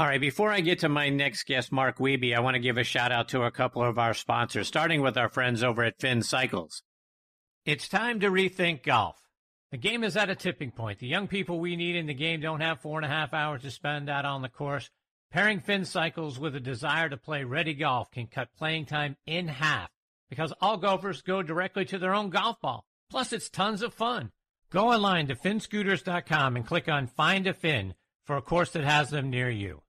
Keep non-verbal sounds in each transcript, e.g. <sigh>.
All right, before I get to my next guest, Mark Wiebe, I want to give a shout out to a couple of our sponsors, starting with our friends over at Finn Cycles. It's time to rethink golf. The game is at a tipping point. The young people we need in the game don't have four and a half hours to spend out on the course. Pairing Finn Cycles with a desire to play ready golf can cut playing time in half because all golfers go directly to their own golf ball. Plus, it's tons of fun. Go online to finscooters.com and click on Find a Fin for a course that has them near you.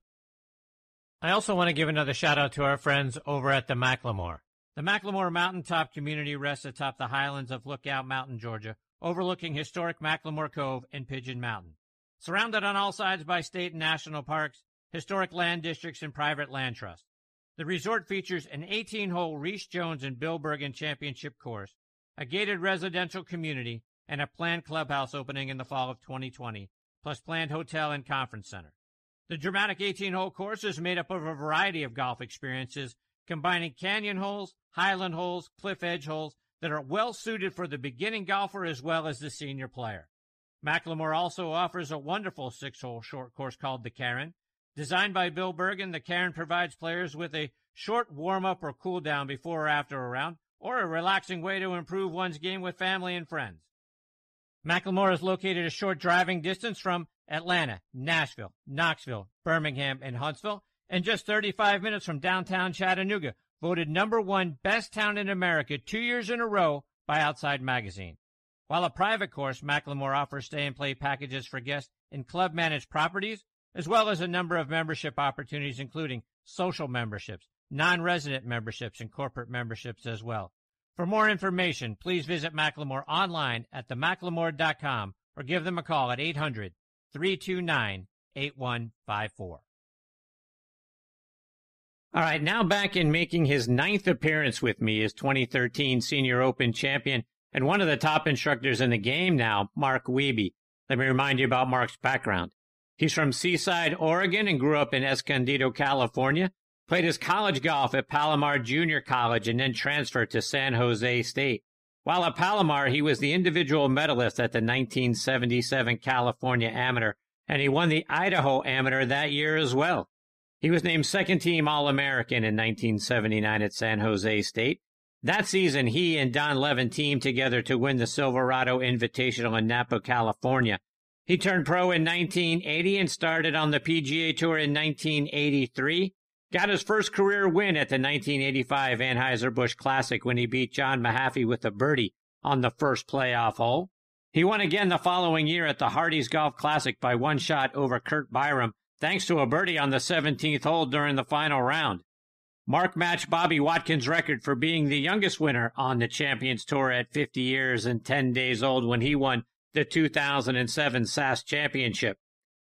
I also want to give another shout out to our friends over at the McLemore. The McLemore Mountaintop community rests atop the highlands of Lookout Mountain, Georgia, overlooking historic McLemore Cove and Pigeon Mountain. Surrounded on all sides by state and national parks, historic land districts, and private land trusts. The resort features an 18 hole Rees Jones and Bill Bergin championship course, a gated residential community, and a planned clubhouse opening in the fall of 2020, plus planned hotel and conference center. The dramatic 18 hole course is made up of a variety of golf experiences, combining canyon holes, highland holes, cliff edge holes that are well suited for the beginning golfer as well as the senior player. McLemore also offers a wonderful six hole short course called the Cairn. Designed by Bill Bergin, the Cairn provides players with a short warm up or cool down before or after a round, or a relaxing way to improve one's game with family and friends. McLemore is located a short driving distance from Atlanta, Nashville, Knoxville, Birmingham, and Huntsville, and just 35 minutes from downtown Chattanooga, voted number one best town in America two years in a row by Outside Magazine. While a private course, McLemore offers stay and play packages for guests in club managed properties, as well as a number of membership opportunities, including social memberships, non resident memberships, and corporate memberships as well. For more information, please visit McLemore online at themacklemore.com or give them a call at 800 329 8154. All right, now back in making his ninth appearance with me is 2013 Senior Open champion and one of the top instructors in the game now, Mark Wiebe. Let me remind you about Mark's background. He's from Seaside, Oregon, and grew up in Escondido, California. Played his college golf at Palomar Junior College and then transferred to San Jose State. While at Palomar, he was the individual medalist at the 1977 California Amateur, and he won the Idaho Amateur that year as well. He was named second team All American in 1979 at San Jose State. That season, he and Don Levin teamed together to win the Silverado Invitational in Napa, California. He turned pro in 1980 and started on the PGA Tour in 1983. Got his first career win at the 1985 Anheuser-Busch Classic when he beat John Mahaffey with a birdie on the first playoff hole. He won again the following year at the Hardy's Golf Classic by one shot over Curt Byrum, thanks to a birdie on the 17th hole during the final round. Mark matched Bobby Wadkins' record for being the youngest winner on the Champions Tour at 50 years and 10 days old when he won the 2007 SAS Championship.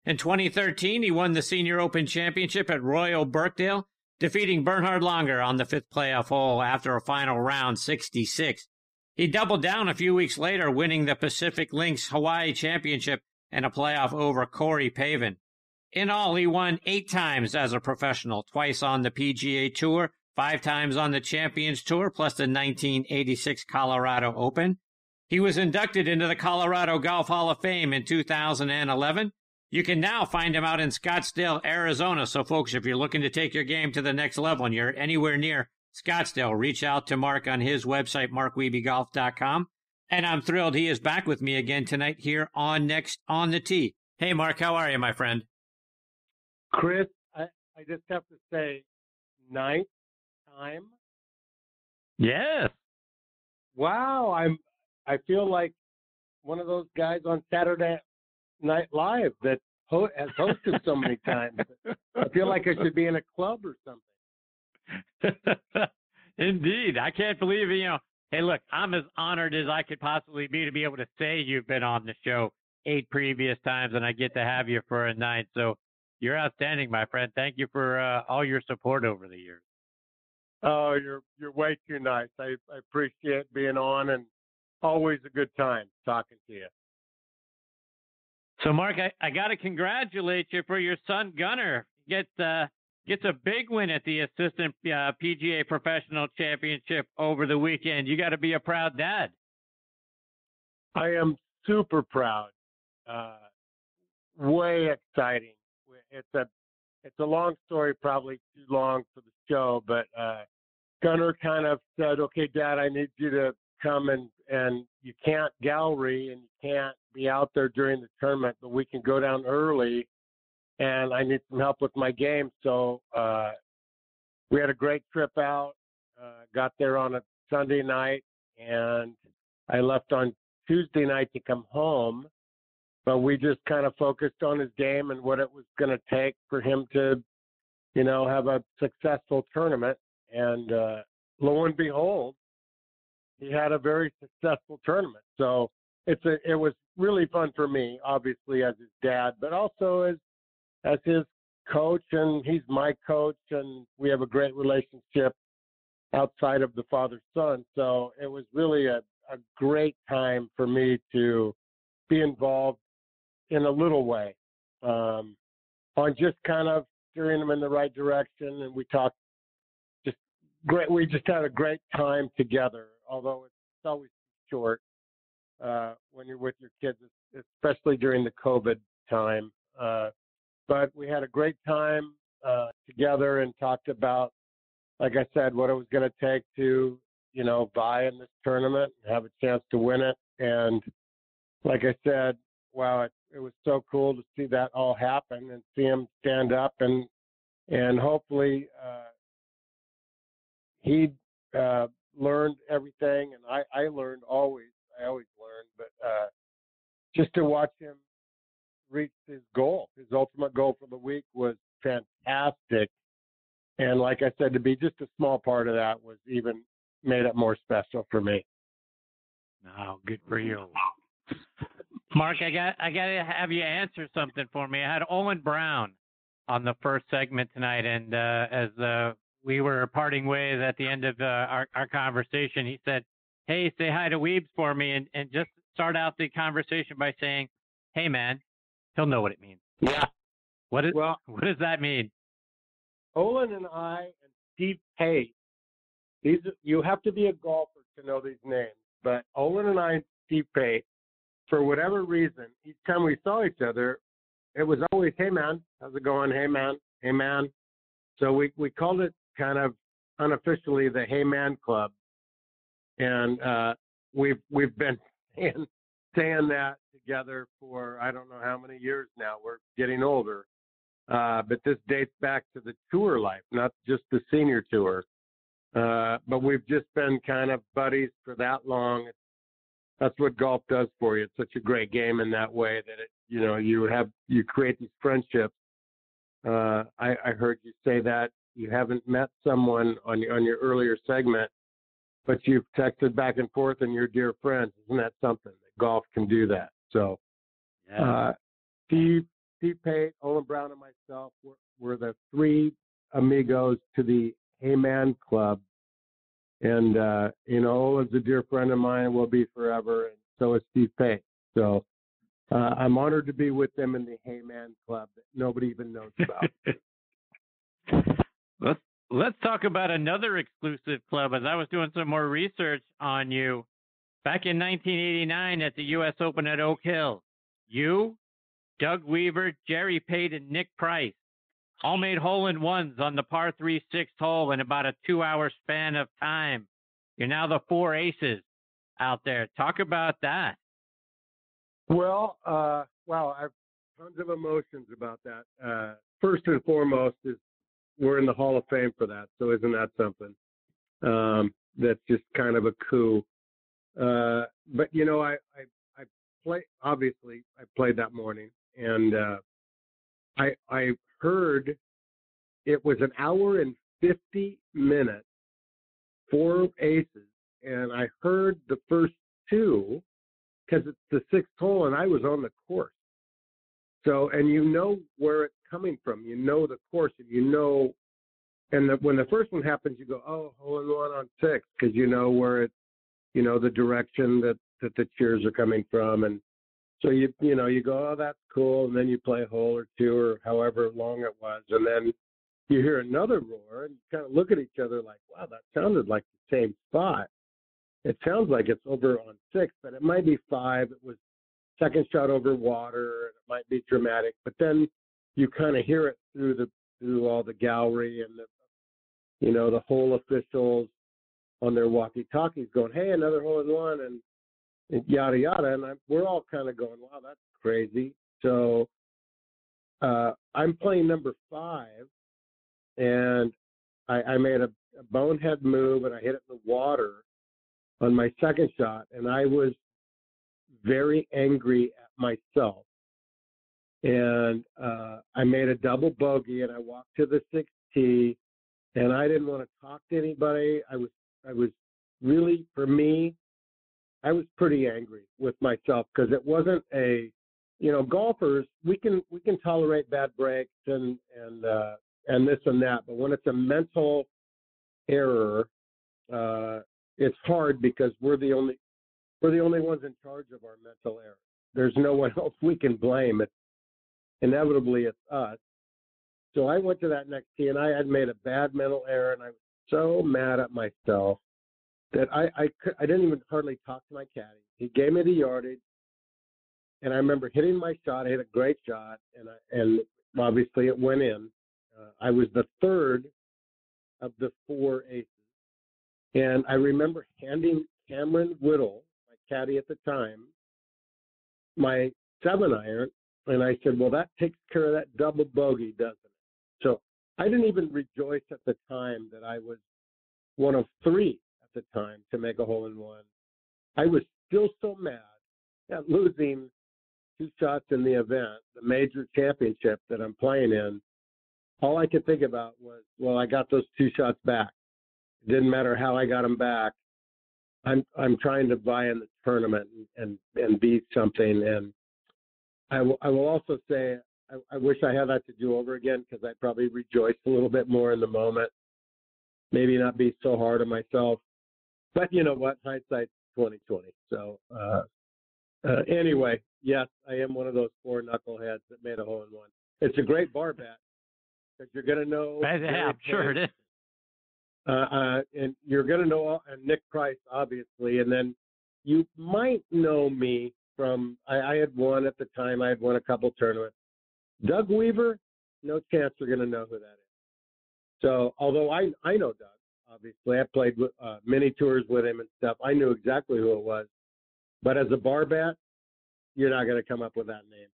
In 2013, he won the Senior Open Championship at Royal Birkdale, defeating Bernhard Langer on the fifth playoff hole after a final round 66. He doubled down a few weeks later, winning the Pacific Links Hawaii Championship and a playoff over Corey Pavin. In all, he won eight times as a professional, twice on the PGA Tour, five times on the Champions Tour, plus the 1986 Colorado Open. He was inducted into the Colorado Golf Hall of Fame in 2011 you can now find him out in Scottsdale, Arizona. So, folks, if you're looking to take your game to the next level and you're anywhere near Scottsdale, reach out to Mark on his website, markwiebegolf.com. And I'm thrilled he is back with me again tonight here on Next on the Tee. Hey, Mark, how are you, my friend? Chris, I, I just have to say, ninth time. Yes. Wow, I'm. I feel like one of those guys on Saturday Night Live that ho- has hosted so many <laughs> times. I feel like I should be in a club or something. <laughs> Indeed, I can't believe you know. Hey, look, I'm as honored as I could possibly be to be able to say you've been on the show eight previous times, and I get to have you for a night. So you're outstanding, my friend. Thank you for uh, all your support over the years. Oh, you're you're way too nice. I, I appreciate being on, and always a good time talking to you. So, Mark, I, I got to congratulate you for your son Gunnar gets uh, gets a big win at the Assistant uh, PGA Professional Championship over the weekend. You got to be a proud dad. I am super proud. Uh, way exciting. It's a it's a long story, probably too long for the show, but uh, Gunnar kind of said, "Okay, Dad, I need you to come and and you can't gallery and you can't out there during the tournament, but we can go down early, and I need some help with my game." So uh, we had a great trip out. Uh, got there on a Sunday night, and I left on Tuesday night to come home but we just kind of focused on his game and what it was going to take for him to, you know, have a successful tournament. And uh, lo and behold, he had a very successful tournament. So it's a, it was really fun for me, obviously as his dad, but also as as his coach, and he's my coach, and we have a great relationship outside of the father son. So it was really a, a great time for me to be involved in a little way um, on just kind of steering them in the right direction. And we talked just great. We just had a great time together, although it's always short uh, when you're with your kids, especially during the COVID time. Uh, but we had a great time uh, together and talked about, like I said, what it was going to take to, you know, buy in this tournament and have a chance to win it. And like I said, wow, it, it was so cool to see that all happen and see him stand up and and hopefully uh, he uh, learned everything and I, I learned always I always but uh, just to watch him reach his goal his ultimate goal for the week was fantastic and like I said to be just a small part of that was even made it more special for me. Oh, good for you. Mark, I got I got to have you answer something for me. I had Olin Browne on the first segment tonight, and uh, as uh, we were parting ways at the end of uh, our our conversation, he said, "Hey, say hi to Weebs for me," and and just start out the conversation by saying, "Hey, man," he'll know what it means. Yeah. What is well? What does that mean? Olin and I and Steve Pate. These you have to be a golfer to know these names, but Olin and I and Steve Pate for whatever reason, each time we saw each other, it was always, "Hey man, how's it going? Hey man, hey man." So we we called it kind of unofficially the Hey Man Club, and uh, we've we've been <laughs> saying, saying that together for I don't know how many years now. We're getting older, uh, but this dates back to the tour life, not just the senior tour. Uh, but we've just been kind of buddies for that long. That's what golf does for you. It's such a great game in that way that it, you know, you have you create these friendships. Uh, I, I heard you say that you haven't met someone on your on your earlier segment, but you've texted back and forth and you're dear friends. Isn't that something that golf can do that? So, yeah. uh, Steve, Steve Pate, Olin Browne, and myself were, were the three amigos to the Hey Man Club and uh, you know, Olin's a dear friend of mine, and will be forever, and so is Steve Pate. So uh, I'm honored to be with them in the Hey Man Club that nobody even knows about. <laughs> let's let's talk about another exclusive club. As I was doing some more research on you, back in 1989 at the U.S. Open at Oak Hill, you, Doug Weaver, Jerry Pate, and Nick Price all made hole in ones on the par three sixth hole in about a two hour span of time. You're now the four aces out there. Talk about that. Well, uh, wow, I've tons of emotions about that. Uh, first and foremost is we're in the Hall of Fame for that. So isn't that something? Um, that's just kind of a coup. Uh, but you know, I, I, I play, obviously I played that morning and, uh, I, I heard it was an hour and 50 minutes, four aces, and I heard the first two because it's the sixth hole and I was on the course. So, and you know where it's coming from. You know the course, and you know. And the, when the first one happens, you go, "Oh, hole in one on six, because you know where it, you know the direction that that the cheers are coming from, and so you you know you go, "Oh, that's cool," and then you play a hole or two or however long it was, and then you hear another roar, and you kind of look at each other like, "Wow, that sounded like the same spot." It sounds like it's over on six, but it might be five. It was second shot over water, and it might be dramatic, but then you kind of hear it through the through all the gallery and the you know the hole officials on their walkie-talkies going, "Hey, another hole in one," and, and yada yada, and I'm, we're all kind of going, "Wow, that's crazy." So uh, I'm playing number five, and I, I made a, a bonehead move, and I hit it in the water on my second shot, and I was very angry at myself. And uh, I made a double bogey, and I walked to the sixth tee, and I didn't want to talk to anybody. I was, I was really, for me, I was pretty angry with myself because it wasn't a, you know, golfers we can we can tolerate bad breaks and and uh, and this and that, but when it's a mental error, uh, it's hard because we're the only we're the only ones in charge of our mental error. There's no one <laughs> else we can blame. It's inevitably it's us. So I went to that next tee and I had made a bad mental error and I was so mad at myself that I I, could, I didn't even hardly talk to my caddy. He gave me the yardage, and I remember hitting my shot. I hit a great shot, and I, and obviously it went in. Uh, I was the third of the four aces, and I remember handing Cameron Whittle, my caddy at the time, my seven iron, and I said, "Well, that takes care of that double bogey, doesn't it?" So I didn't even rejoice at the time that I was one of three at the time to make a hole in one. I was still so mad at losing two shots in the event, the major championship that I'm playing in. All I could think about was, well, I got those two shots back. It didn't matter how I got them back. I'm I'm trying to buy in the tournament and and and be something. And I will I will also say I, I wish I had that to do over again because I probably rejoiced a little bit more in the moment. Maybe not be so hard on myself. But you know what? Hindsight 2020. So uh, uh, anyway, yes, I am one of those four knuckleheads that made a hole in one. It's a great bar bet because you're going to know. Yeah, sure it is. Uh, uh, and you're going to know Nick Price, obviously, and then you might know me from. I, I had won at the time. I had won a couple tournaments. Doug Weaver, no chance you're going to know who that is. So, although I I know Doug, obviously, I played uh, many tours with him and stuff. I knew exactly who it was. But as a bar bet, you're not going to come up with that name.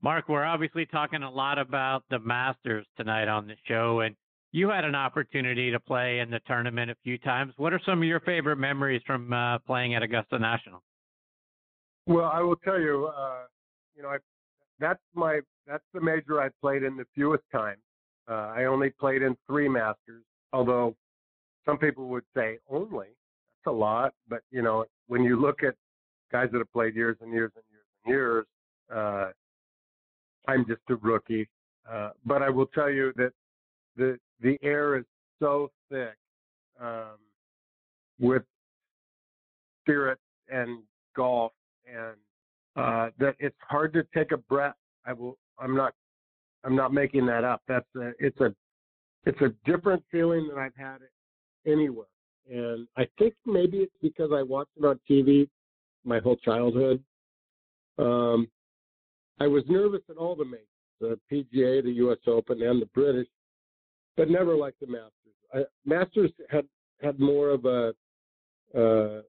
Mark, we're obviously talking a lot about the Masters tonight on the show, and you had an opportunity to play in the tournament a few times. What are some of your favorite memories from uh, playing at Augusta National? Well, I will tell you, uh, you know, I, that's my that's the major I played in the fewest times. Uh, I only played in three Masters, although some people would say only. That's a lot, but you know, when you look at guys that have played years and years and years and years, uh, I'm just a rookie. Uh, but I will tell you that the the air is so thick um, with spirit and golf, and uh, that it's hard to take a breath. I will. I'm not. I'm not making that up. That's a. It's a. It's a different feeling than I've had anywhere. And I think maybe it's because I watched it on TV my whole childhood. Um, I was nervous at all the majors, the PGA, the U.S. Open, and the British, but never like the Masters. I, Masters had had more of a uh,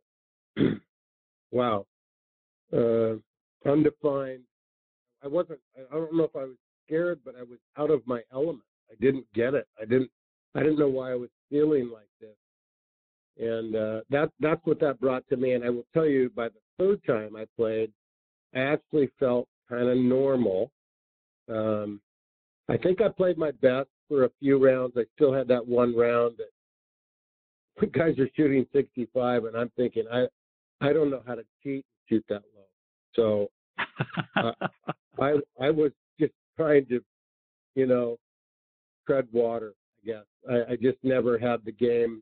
<clears throat> wow uh, undefined. I wasn't. I don't know if I was scared, but I was out of my element. I didn't get it. I didn't. I didn't know why I was feeling like this, and uh, that that's what that brought to me. And I will tell you, by the third time I played, I actually felt kind of normal. Um, I think I played my best for a few rounds. I still had that one round that <laughs> guys are shooting 65, and I'm thinking I I don't know how to cheat and shoot that. So uh, <laughs> I I was just trying to, you know, tread water. I guess I, I just never had the game.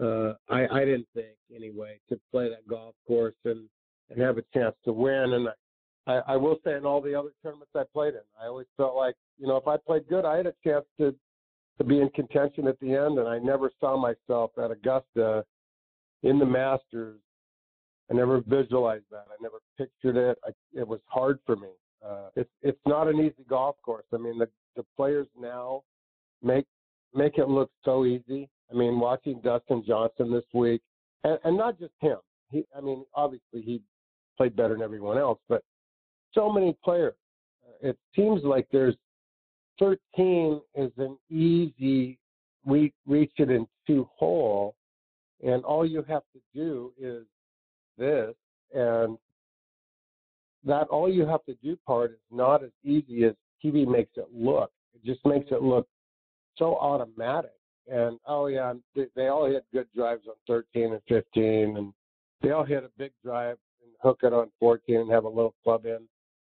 Uh, I I didn't think anyway to play that golf course and and have a chance to win. And I I will say in all the other tournaments I played in, I always felt like you know if I played good, I had a chance to to be in contention at the end. And I never saw myself at Augusta in the Masters. I never visualized that. I never pictured it. I, it was hard for me. Uh, it's it's not an easy golf course. I mean, the the players now make make it look so easy. I mean, watching Dustin Johnson this week, and, and not just him. He, I mean, obviously he played better than everyone else, but so many players. It seems like there's 13 is an easy we reach it in two hole, and all you have to do is this, and that all you have to do part is not as easy as TV makes it look. It just makes it look so automatic. And oh yeah, they, they all hit good drives on 13 and 15, and they all hit a big drive and hook it on 14 and have a little club in.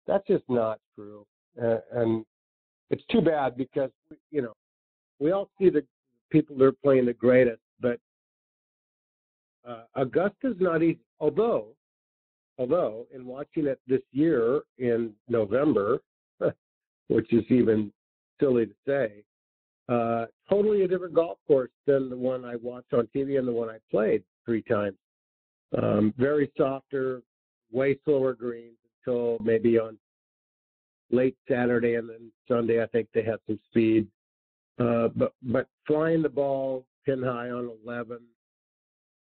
That's just not true. Uh, and it's too bad because you know we all see the people that are playing the greatest, but uh, Augusta's not easy. Although, although in watching it this year in November, <laughs> which is even silly to say, uh, totally a different golf course than the one I watched on TV and the one I played three times. Um, very softer, way slower greens until maybe on late Saturday and then Sunday. I think they had some speed, uh, but but flying the ball pin high on 11,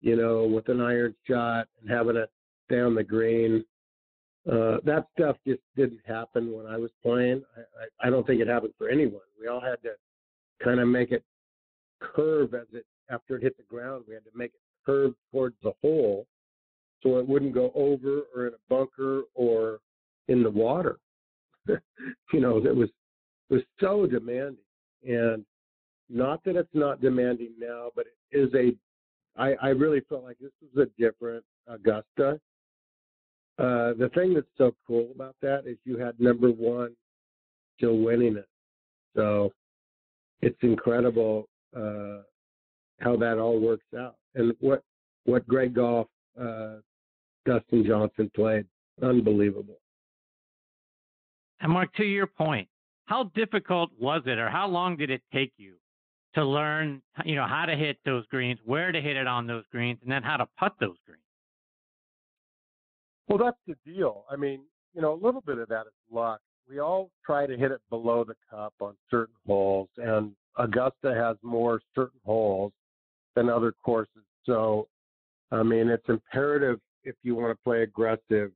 you know, with an iron shot and having it down the green. Uh, that stuff just didn't happen when I was playing. I, I, I don't think it happened for anyone. We all had to kind of make it curve as it after it hit the ground. We had to make it curve towards the hole so it wouldn't go over or in a bunker or in the water. <laughs> you know, it was it was so demanding, and not that it's not demanding now, but it is a. I, I really felt like this was a different Augusta. Uh, the thing that's so cool about that is you had number one still winning it. So it's incredible uh, how that all works out. And what what great golf uh, Dustin Johnson played. Unbelievable. And Mark, to your point, how difficult was it, or how long did it take you to learn, you know, how to hit those greens, where to hit it on those greens, and then how to putt those greens? Well, that's the deal. I mean, you know, a little bit of that is luck. We all try to hit it below the cup on certain holes, and Augusta has more certain holes than other courses. So, I mean, it's imperative if you want to play aggressive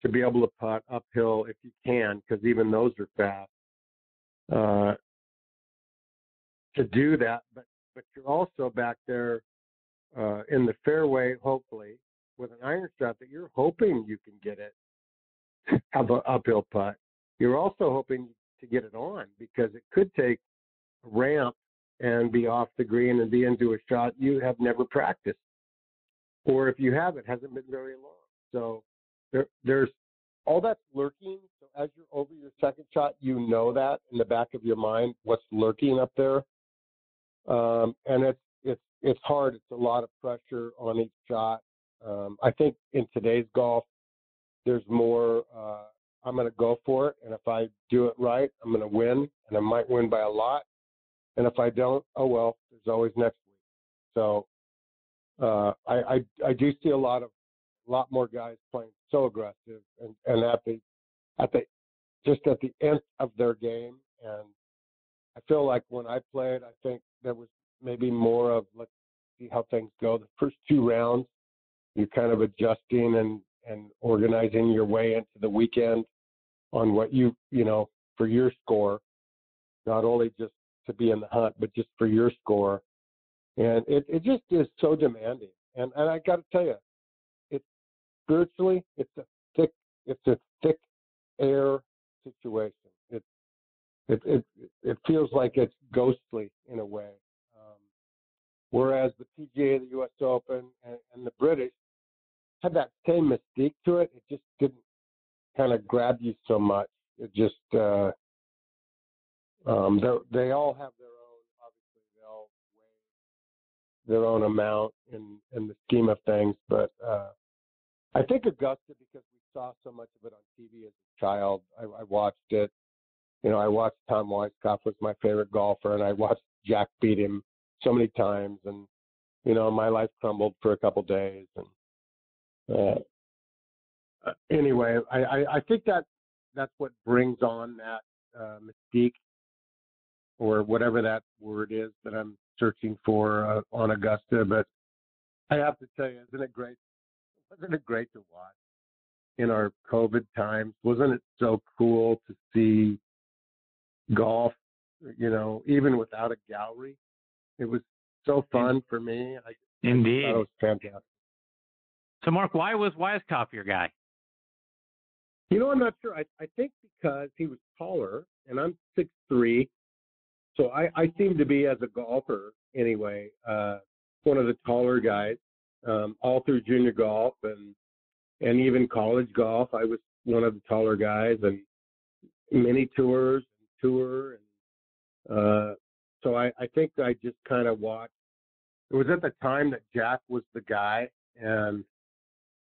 to be able to putt uphill if you can, because even those are fast. Uh, to do that, but but you're also back there uh, in the fairway, hopefully, with an iron shot that you're hoping you can get it <laughs> have an uphill putt. You're also hoping to get it on because it could take a ramp and be off the green and be into a shot you have never practiced, or if you have, it hasn't been very long. So there, there's all that's lurking. So as you're over your second shot, you know that in the back of your mind what's lurking up there, um, and it's it's it's hard. It's a lot of pressure on each shot. Um, I think in today's golf, there's more. Uh, I'm going to go for it, and if I do it right, I'm going to win, and I might win by a lot. And if I don't, oh well, there's always next week. So uh, I, I I do see a lot of a lot more guys playing so aggressive and, and at the at the just at the end of their game. And I feel like when I played, I think there was maybe more of let's see how things go. The first two rounds, you're kind of adjusting and and organizing your way into the weekend on what you you know for your score, not only just to be in the hunt, but just for your score. And it, it just is so demanding. And and I got to tell you, it spiritually, it's a thick, it's a thick air situation. It, it, it, feels like it's ghostly in a way. Um, whereas the PGA, the U.S. Open, and, and the British had that same mystique to it. It just didn't kind of grab you so much. It just, uh, Um, they all have their own. Obviously, they all weigh their own amount in in the scheme of things. But uh, I think Augusta because we saw so much of it on TV as a child. I, I watched it. You know, I watched Tom Weiskopf was my favorite golfer, and I watched Jack beat him so many times, and you know, my life crumbled for a couple days. And uh, anyway, I, I, I think that that's what brings on that uh, mystique or whatever that word is that I'm searching for uh, on Augusta. But I have to tell you, isn't it great? Wasn't it great to watch in our COVID times? Wasn't it so cool to see golf? You know, even without a gallery, it was so fun for me. I, Indeed, I it was fantastic. So, Mark, why was Weiskopf your guy? You know, I'm not sure. I, I think because he was taller, and I'm six three, so I, I seem to be as a golfer anyway, uh, one of the taller guys. Um, all through junior golf and and even college golf, I was one of the taller guys, and many tours tour, and uh, so I, I think I just kind of watched. It was at the time that Jack was the guy, and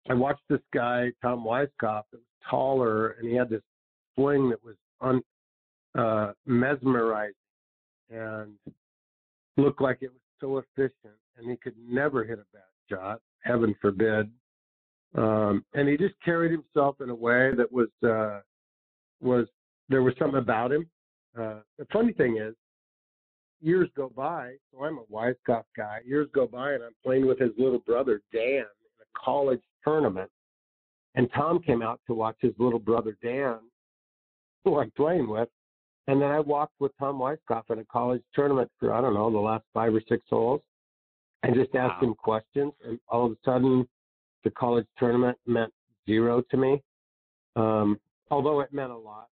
I watched this guy Tom Weiskopf that was taller, and he had this swing that was un, uh, mesmerizing and looked like it was so efficient, and he could never hit a bad shot, heaven forbid. Um, and he just carried himself in a way that was uh, was there was something about him. Uh, the funny thing is, years go by, so I'm a Weiskopf guy. Years go by, and I'm playing with his little brother Dan in a college tournament, and Tom came out to watch his little brother Dan, <laughs> who I'm playing with. And then I walked with Tom Weiskopf in a college tournament for, I don't know, the last five or six holes and just asked wow. him questions. And all of a sudden, the college tournament meant zero to me. Um, although it meant a lot.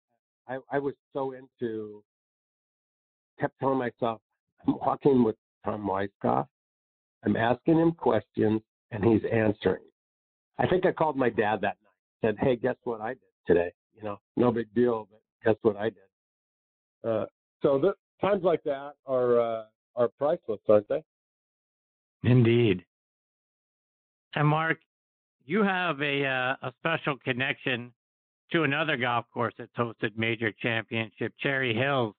I, I was so into, kept telling myself, I'm walking with Tom Weiskopf. I'm asking him questions and he's answering. I think I called my dad that night. Said, "Hey, guess what I did today? You know, no big deal, but guess what I did." Uh, so the, times like that are uh, are priceless, aren't they? Indeed. And Mark, you have a uh, a special connection to another golf course that's hosted major championship, Cherry Hills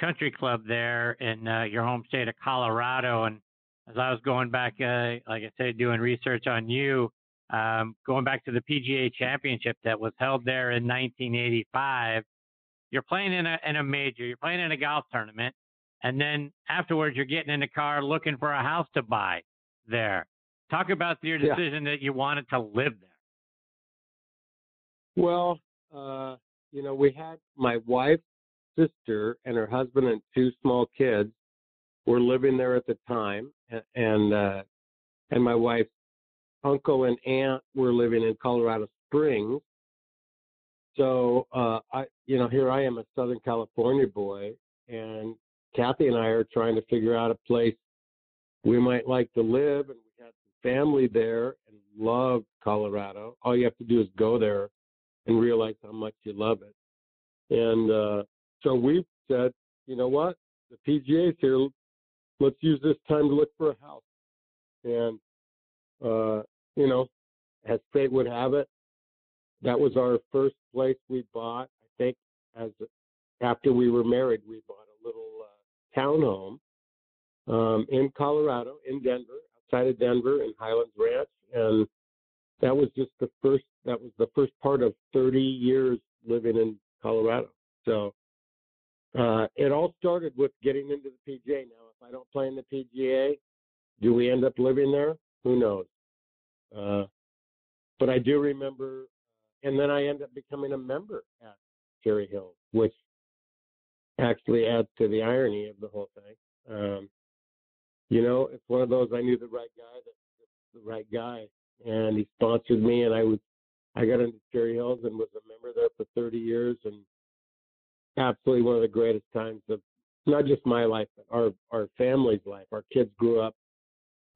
Country Club there in uh, your home state of Colorado. And as I was going back, uh, like I said, doing research on you, um, going back to the PGA Championship that was held there in 1985, you're playing in a in a major, you're playing in a golf tournament, and then afterwards you're getting in the car looking for a house to buy there. Talk about your decision yeah. that you wanted to live there. Well, uh, you know, we had my wife's sister and her husband and two small kids were living there at the time, and and, uh, and my wife's uncle and aunt were living in Colorado Springs. So uh, I, you know, here I am, a Southern California boy, and Kathy and I are trying to figure out a place we might like to live, and we had some family there and love Colorado. All you have to do is go there and realize how much you love it. And uh, so we said, you know what, the PGA's here. Let's use this time to look for a house. And uh, you know, as fate would have it, that was our first place we bought. I think as after we were married, we bought a little uh, townhome um, in Colorado, in Denver, outside of Denver, in Highlands Ranch, and that was just the first. That was the first part of 30 years living in Colorado. So uh, it all started with getting into the PGA. Now, if I don't play in the PGA, do we end up living there? Who knows? Uh, but I do remember, and then I end up becoming a member at Cherry Hill, which actually adds to the irony of the whole thing. Um, you know, it's one of those I knew the right guy, the, the right guy, and he sponsored me, and I was I got into Cherry Hills and was a member there for 30 years, and absolutely one of the greatest times of not just my life, but our our family's life. Our kids grew up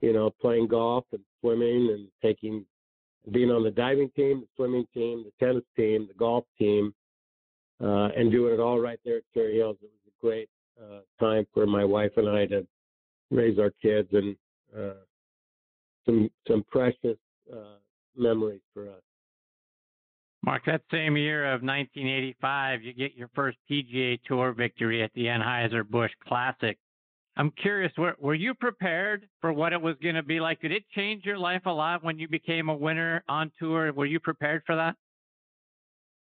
you know, playing golf and swimming and taking, being on the diving team, the swimming team, the tennis team, the golf team, uh, and doing it all right there at Cherry Hills. It was a great uh, time for my wife and I to raise our kids and uh, some some precious uh, memories for us. Mark, that same year of 1985, you get your first PGA Tour victory at the Anheuser-Busch Classic. I'm curious, were, were you prepared for what it was going to be like? Did it change your life a lot when you became a winner on tour? Were you prepared for that?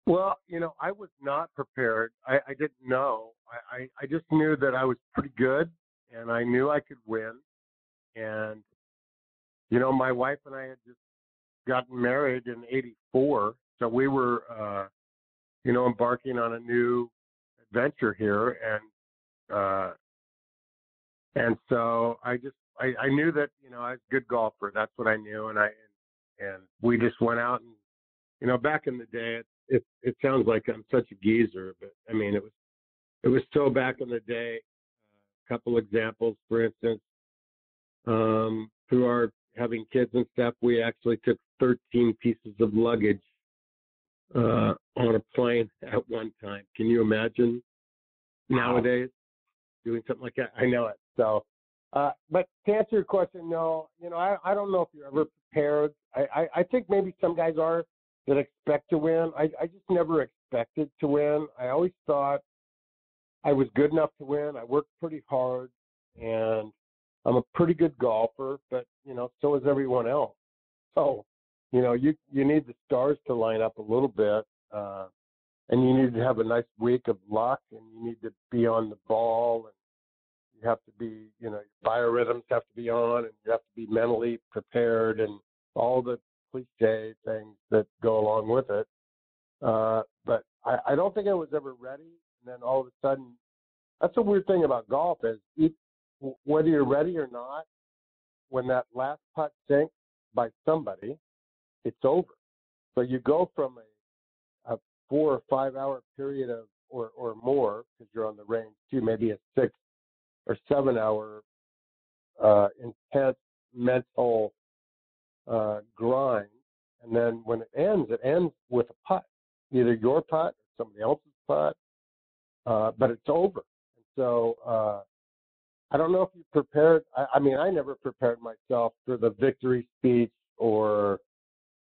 Well, you know, I was not prepared. I, I didn't know. I, I, I just knew that I was pretty good and I knew I could win. And, you know, my wife and I had just gotten married in 84. So we were, uh, you know, embarking on a new adventure here. And, uh, and so I just, I, I knew that, you know, I was a good golfer. That's what I knew. And I, and, and we just went out and, you know, back in the day, it, it, it sounds like I'm such a geezer, but I mean, it was, it was still back in the day. A couple examples, for instance, um, through our having kids and stuff, we actually took 13 pieces of luggage uh, on a plane at one time. Can you imagine nowadays doing something like that? I know it. So, uh, but to answer your question, no, you know, I, I don't know if you're ever prepared. I, I, I think maybe some guys are that expect to win. I, I just never expected to win. I always thought I was good enough to win. I worked pretty hard and I'm a pretty good golfer, but you know, so is everyone else. So, you know, you you need the stars to line up a little bit, uh, and you need to have a nice week of luck, and you need to be on the ball, and you have to be, you know, your biorhythms have to be on, and you have to be mentally prepared, and all the cliche things that go along with it. Uh, but I, I don't think I was ever ready. And then all of a sudden, that's a weird thing about golf is each, whether you're ready or not, when that last putt sinks by somebody, it's over. So you go from a, a four or five hour period of or or more because you're on the range to maybe a six or seven hour uh, intense mental uh, grind, and then when it ends, it ends with a putt, either your putt or somebody else's putt, uh, but it's over. And so uh, I don't know if you prepared. I, I mean, I never prepared myself for the victory speech or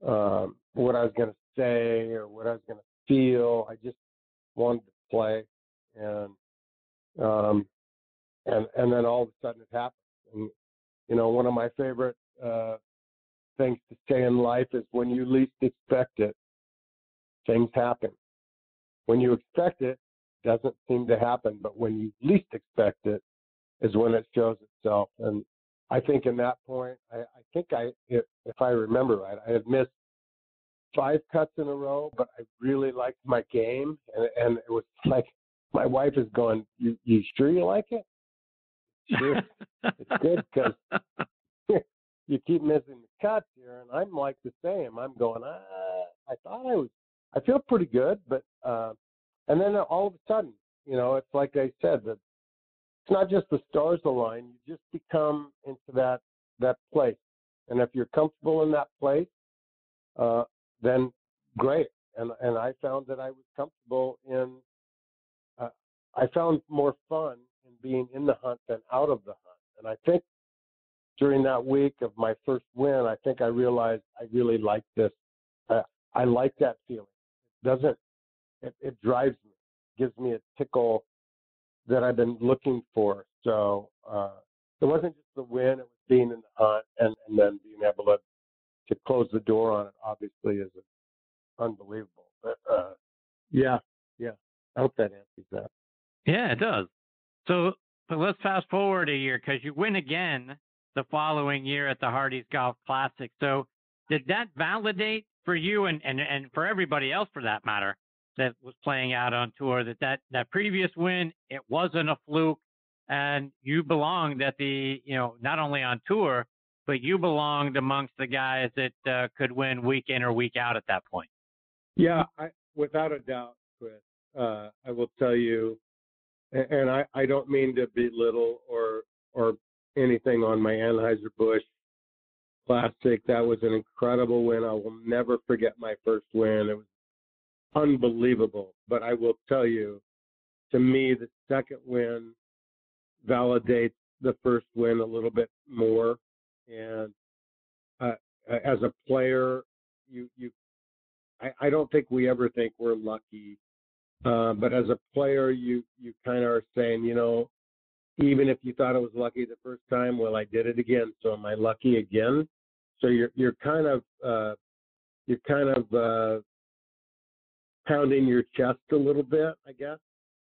um, what I was going to say or what I was going to feel. I just wanted to play, and um, and and then all of a sudden it happened. And you know, one of my favorite uh, things to say in life is when you least expect it, things happen. When you expect it, it doesn't seem to happen, but when you least expect it, is when it shows itself. And I think in that point, I, I think I, if, if I remember right, I had missed five cuts in a row, but I really liked my game, and, and it was <laughs> like my wife is going, "You, you sure you like it? Sure, it's good because <laughs> <laughs> you keep missing the cuts here, and I'm like the same. I'm going, ah, I thought I was, I feel pretty good, but, uh, and then all of a sudden, you know, it's like I said, that it's not just the stars align. You just become into that that place, and if you're comfortable in that place, uh, then great. And and I found that I was comfortable in. Uh, I found more fun in being in the hunt than out of the hunt, and I think during that week of my first win, I think I realized I really like this. Uh, I like that feeling. It doesn't. It, it drives me. gives me a tickle that I've been looking for. So uh, it wasn't just the win; it was being in the hunt and, and then being able to to close the door on it. Obviously, is unbelievable. But uh, yeah, yeah. I hope that answers that. Yeah, it does. So, so let's fast forward a year because you win again the following year at the Hardy's Golf Classic. So, did that validate for you and, and, and for everybody else for that matter that was playing out on tour that, that that previous win it wasn't a fluke and you belonged at the you know not only on tour but you belonged amongst the guys that uh, could win week in or week out at that point. Yeah, I, without a doubt, Chris. Uh, I will tell you, and I, I don't mean to belittle or or anything on my Anheuser Busch Classic. That was an incredible win. I will never forget my first win. It was unbelievable. But I will tell you, to me, the second win validates the first win a little bit more. And uh, as a player, you you, I, I don't think we ever think we're lucky. Uh, but as a player, you you kind of are saying, you know, even if you thought it was lucky the first time, well, I did it again, so am I lucky again? So you're you're kind of uh, you're kind of uh, pounding your chest a little bit, I guess,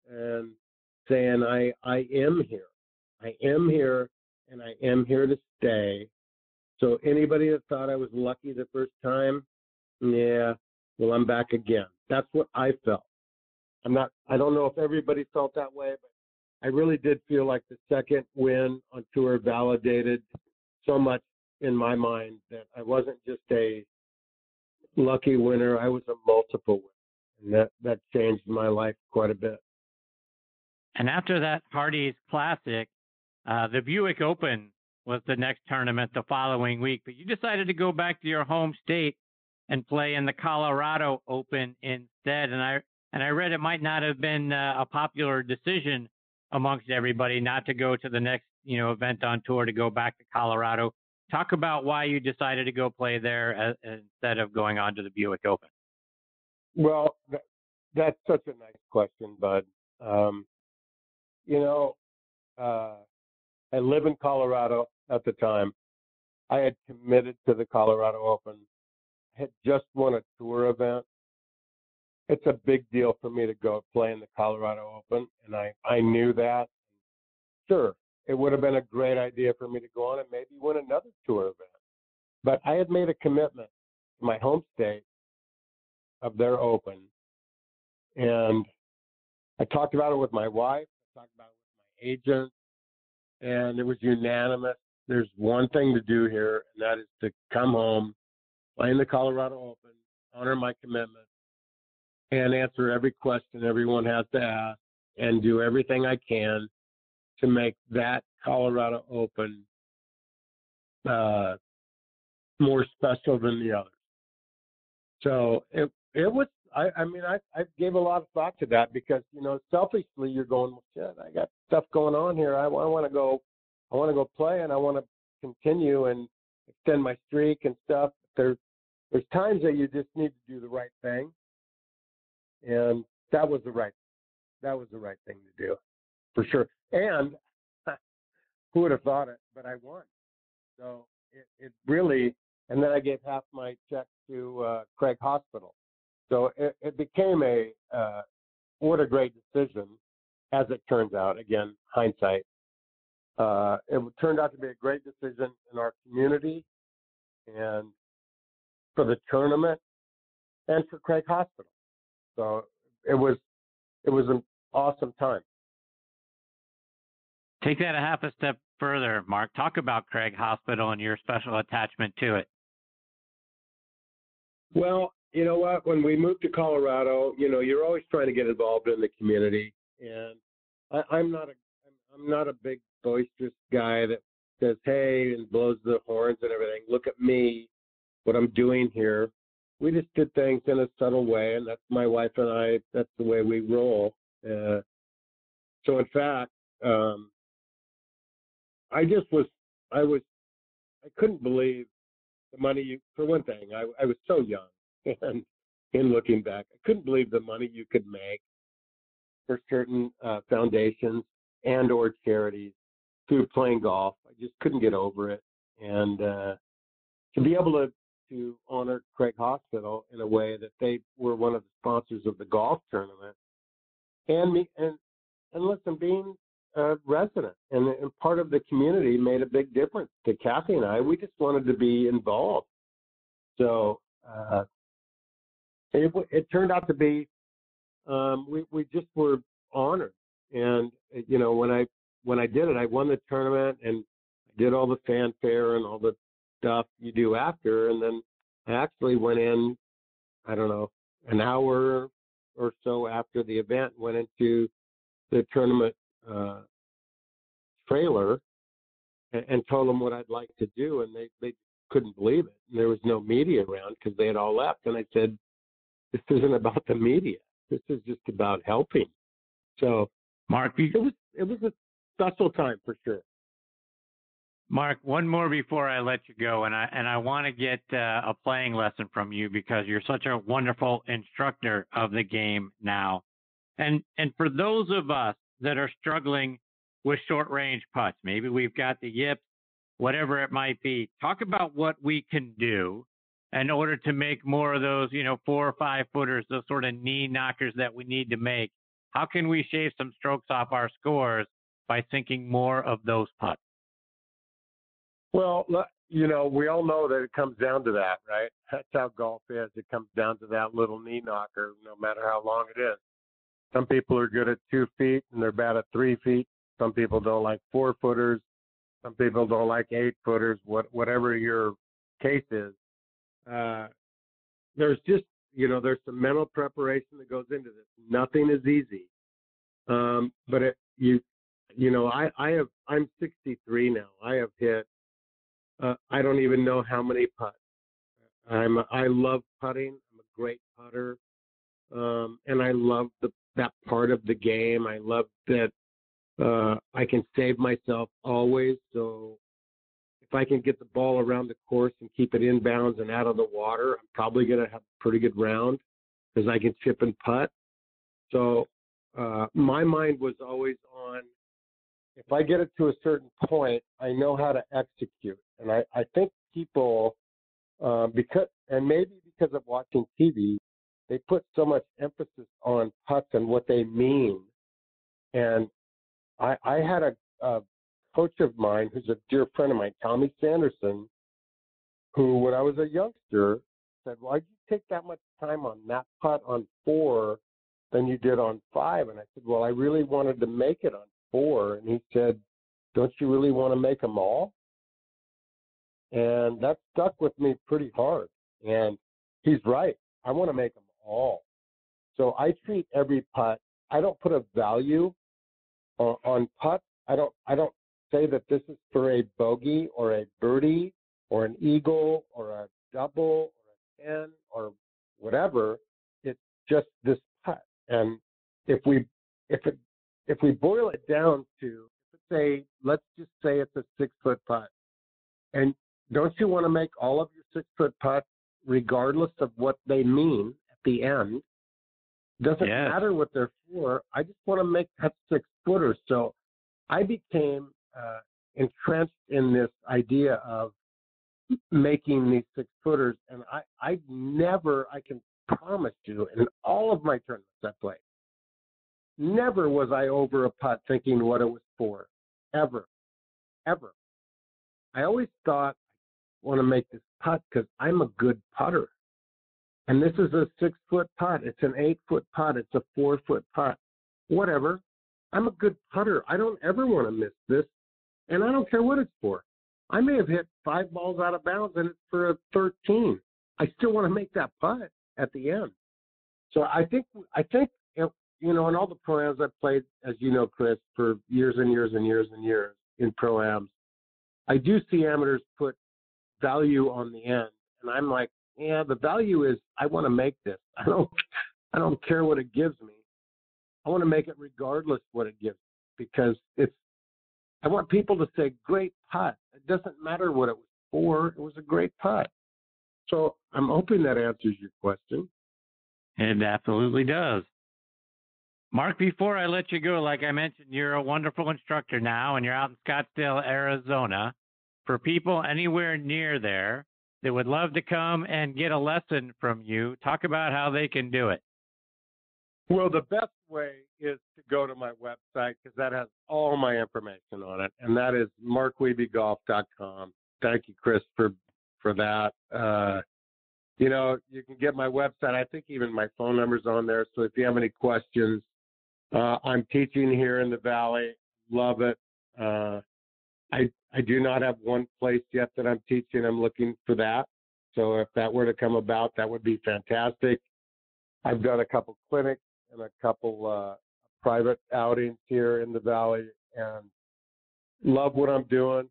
and saying, I I am here, I am here, and I am here to stay. So anybody that thought I was lucky the first time, yeah, well, I'm back again. That's what I felt. I'm not. I don't know if everybody felt that way, but I really did feel like the second win on tour validated so much in my mind that I wasn't just a lucky winner, I was a multiple winner. And that, that changed my life quite a bit. And after that Hardee's Classic, uh, the Buick Open was the next tournament the following week. But you decided to go back to your home state and play in the Colorado Open instead. And I and I read it might not have been uh, a popular decision amongst everybody not to go to the next, you know, event on tour to go back to Colorado. Talk about why you decided to go play there as, uh, instead of going on to the Buick Open. Well, that, that's such a nice question, Bud. Um, you know, uh, I live in Colorado at the time. I had committed to the Colorado Open. I had just won a tour event it's a big deal for me to go play in the Colorado Open, and I I knew that. Sure, it would have been a great idea for me to go on and maybe win another tour event, but I had made a commitment to my home state of their Open, and I talked about it with my wife. I talked about it with my agent, and it was unanimous. There's one thing to do here, and that is to come home, play in the Colorado Open, honor my commitment, and answer every question everyone has to ask and do everything I can to make that Colorado Open uh, more special than the others. So it it was. I, I mean, I, I gave a lot of thought to that because you know, selfishly, you're going, shit, I got stuff going on here. I, I want to go, I want to go play, and I want to continue and extend my streak and stuff. There's there's times that you just need to do the right thing, and that was the right that was the right thing to do for sure. And <laughs> who would have thought it? But I won. So it, it really, and then I gave half my check to uh, Craig Hospital. So it, it became a uh, what a great decision, as it turns out. Again, hindsight. Uh, it turned out to be a great decision in our community, and for the tournament, and for Craig Hospital. So it was it was an awesome time. Take that a half a step further, Mark. Talk about Craig Hospital and your special attachment to it. Well, you know what? When we moved to Colorado, you know, you're always trying to get involved in the community, and I, I'm not a I'm not a big boisterous guy that says hey and blows the horns and everything. Look at me, what I'm doing here we just did things in a subtle way, and that's my wife and I. That's the way we roll. Uh, so, in fact, um, I just was, I was, I couldn't believe the money. You, for one thing, I, I was so young, and in looking back, I couldn't believe the money you could make for certain uh, foundations and or charities through playing golf. I just couldn't get over it, and uh, to be able to to honor Craig Hospital in a way that they were one of the sponsors of the golf tournament, and me and and listen, being a resident and, and part of the community made a big difference to Kathy and I. We just wanted to be involved, so uh, it it turned out to be um, we we just were honored, and you know when I when I did it, I won the tournament and did all the fanfare and all the stuff you do after. And then I actually went in, I don't know, an hour or so after the event, went into the tournament uh, trailer and, and told them what I'd like to do. And they, they couldn't believe it. And there was no media around because they had all left. And I said, this isn't about the media. This is just about helping. So, Mark, it was it was a special time for sure. Mark, one more before I let you go, and I and I want to get uh, a playing lesson from you because you're such a wonderful instructor of the game now, and and for those of us that are struggling with short range putts, maybe we've got the yips, whatever it might be. Talk about what we can do in order to make more of those, you know, four or five footers, those sort of knee knockers that we need to make. How can we shave some strokes off our scores by thinking more of those putts? Well, you know, we all know that it comes down to that, right? That's how golf is. It comes down to that little knee knocker, no matter how long it is. Some people are good at two feet and they're bad at three feet. Some people don't like four footers. Some people don't like eight footers. What whatever your case is, uh, there's just you know there's some mental preparation that goes into this. Nothing is easy, um, but it, you you know I I have I'm 63 now. I have hit uh, I don't even know how many putts. I'm I love putting. I'm a great putter, um, and I love the that part of the game. I love that uh, I can save myself always. So if I can get the ball around the course and keep it inbounds and out of the water, I'm probably going to have a pretty good round because I can chip and putt. So uh, my mind was always on if I get it to a certain point, I know how to execute. And I, I think people, uh, because, and maybe because of watching TV, they put so much emphasis on putts and what they mean. And I, I had a, a coach of mine who's a dear friend of mine, Tommy Sanderson, who, when I was a youngster, said, Why'd you take that much time on that putt on four than you did on five? And I said, Well, I really wanted to make it on four. And he said, Don't you really want to make them all? And that stuck with me pretty hard. And he's right. I want to make them all. So I treat every putt. I don't put a value on, on. I don't. I don't say that this is for a bogey or a birdie or an eagle or a double or a ten or whatever. It's just this putt. And if we if it if we boil it down to say let's just say it's a six foot putt, and don't you want to make all of your six foot putts regardless of what they mean at the end? Doesn't yes. matter what they're for. I just want to make that six footer. So I became uh, entrenched in this idea of making these six footers, and I I never I can promise you in all of my tournaments I played, never was I over a putt thinking what it was for, ever, ever. I always thought I want to make this putt because I'm a good putter. And this is a six foot putt. It's an eight foot putt. It's a four foot putt. Whatever. I'm a good putter. I don't ever want to miss this. And I don't care what it's for. I may have hit five balls out of bounds and it's for a 13. I still want to make that putt at the end. So I think I think you know in all the pro-ams I've played, as you know, Chris, for years and years and years and years in pro-ams, I do see amateurs put value on the end, and I'm like, yeah, the value is I want to make this. <laughs> I don't I don't care what it gives me. I want to make it regardless what it gives because it's I want people to say great putt. It doesn't matter what it was for. It was a great putt. So I'm hoping that answers your question. It absolutely does. Mark, before I let you go, like I mentioned, you're a wonderful instructor now, and you're out in Scottsdale, Arizona. For people anywhere near there that would love to come and get a lesson from you, talk about how they can do it. Well, the best way is to go to my website because that has all my information on it, and that is markwiebegolf.com. Thank you, Chris, for for that. Uh, you know, you can get my website. I think even my phone number's on there. So if you have any questions, uh, I'm teaching here in the Valley. Love it. Uh, I I do not have one place yet that I'm teaching. I'm looking for that. So if that were to come about, that would be fantastic. I've done a couple clinics and a couple uh, private outings here in the valley, and love what I'm doing.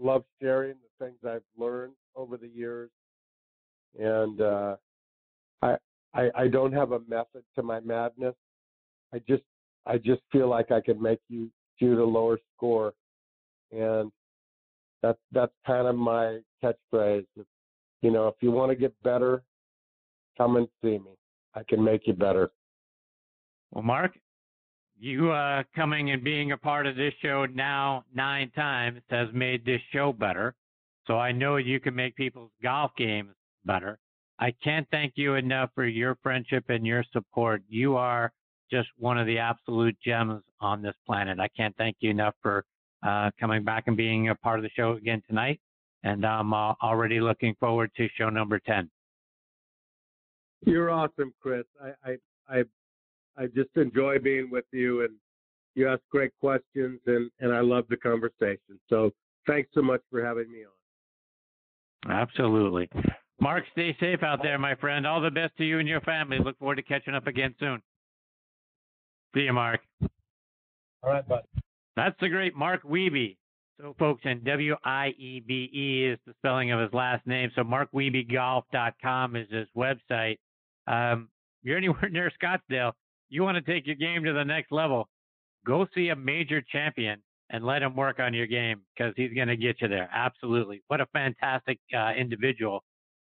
Uh, love sharing the things I've learned over the years, and uh, I, I I don't have a method to my madness. I just I just feel like I could make you shoot a lower score, and that's that's kind of my catchphrase. You know, if you want to get better, come and see me. I can make you better. Well, Mark, you uh, coming and being a part of this show now nine times has made this show better. So I know you can make people's golf games better. I can't thank you enough for your friendship and your support. You are just one of the absolute gems on this planet. I can't thank you enough for uh, coming back and being a part of the show again tonight. And I'm uh, already looking forward to show number 10. You're awesome, Chris. I, I, I, I just enjoy being with you and you ask great questions and, and I love the conversation. So thanks so much for having me on. Absolutely. Mark, stay safe out there, my friend. All the best to you and your family. Look forward to catching up again soon. See you, Mark. All right, bud. That's the great Mark Wiebe. So, folks, and W I E B E is the spelling of his last name. So, markwiebeGolf.com is his website. Um, you're anywhere <laughs> near Scottsdale, you want to take your game to the next level, go see a major champion and let him work on your game because he's going to get you there. Absolutely. What a fantastic uh, individual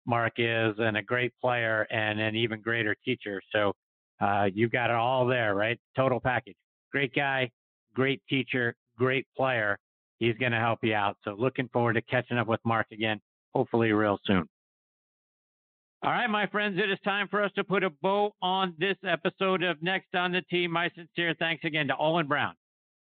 Mark is and a great player and an even greater teacher. So, uh, you got it all there, right? Total package. Great guy, great teacher, great player. He's going to help you out. So looking forward to catching up with Mark again, hopefully real soon. All right, my friends, it is time for us to put a bow on this episode of Next on the Tee. My sincere thanks again to Olin Browne,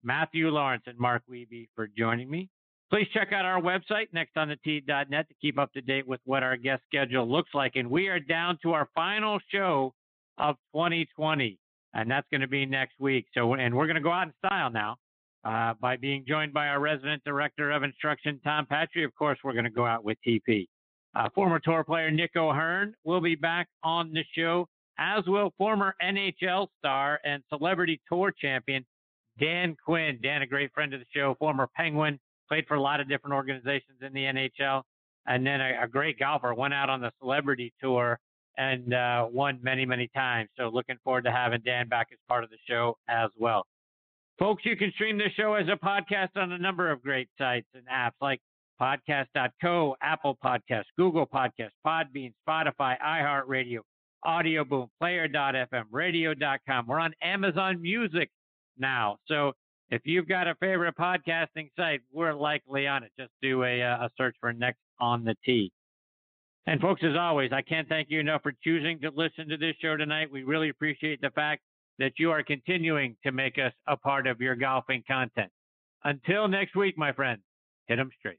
Matthew Lawrence, and Mark Wiebe for joining me. Please check out our website, nextonthetee.net, to keep up to date with what our guest schedule looks like. And we are down to our final show of 2020, and that's going to be next week. So, and we're going to go out in style now uh, by being joined by our resident director of instruction, Tom Patry. Of course, we're going to go out with TP. Uh, former tour player Nick O'Hern will be back on the show, as will former NHL star and celebrity tour champion Dan Quinn. Dan, a great friend of the show, former Penguin, played for a lot of different organizations in the NHL, and then a, a great golfer. Went out on the celebrity tour and uh, won many, many times. So looking forward to having Dan back as part of the show as well. Folks, you can stream this show as a podcast on a number of great sites and apps like podcast.co, Apple Podcasts, Google Podcasts, Podbean, Spotify, iHeartRadio, Audio Boom, Player.fm, Radio.com. We're on Amazon Music now. So if you've got a favorite podcasting site, we're likely on it. Just do a, uh, a search for Next on the Tee. And folks, as always, I can't thank you enough for choosing to listen to this show tonight. We really appreciate the fact that you are continuing to make us a part of your golfing content. Until next week, my friends, hit them straight.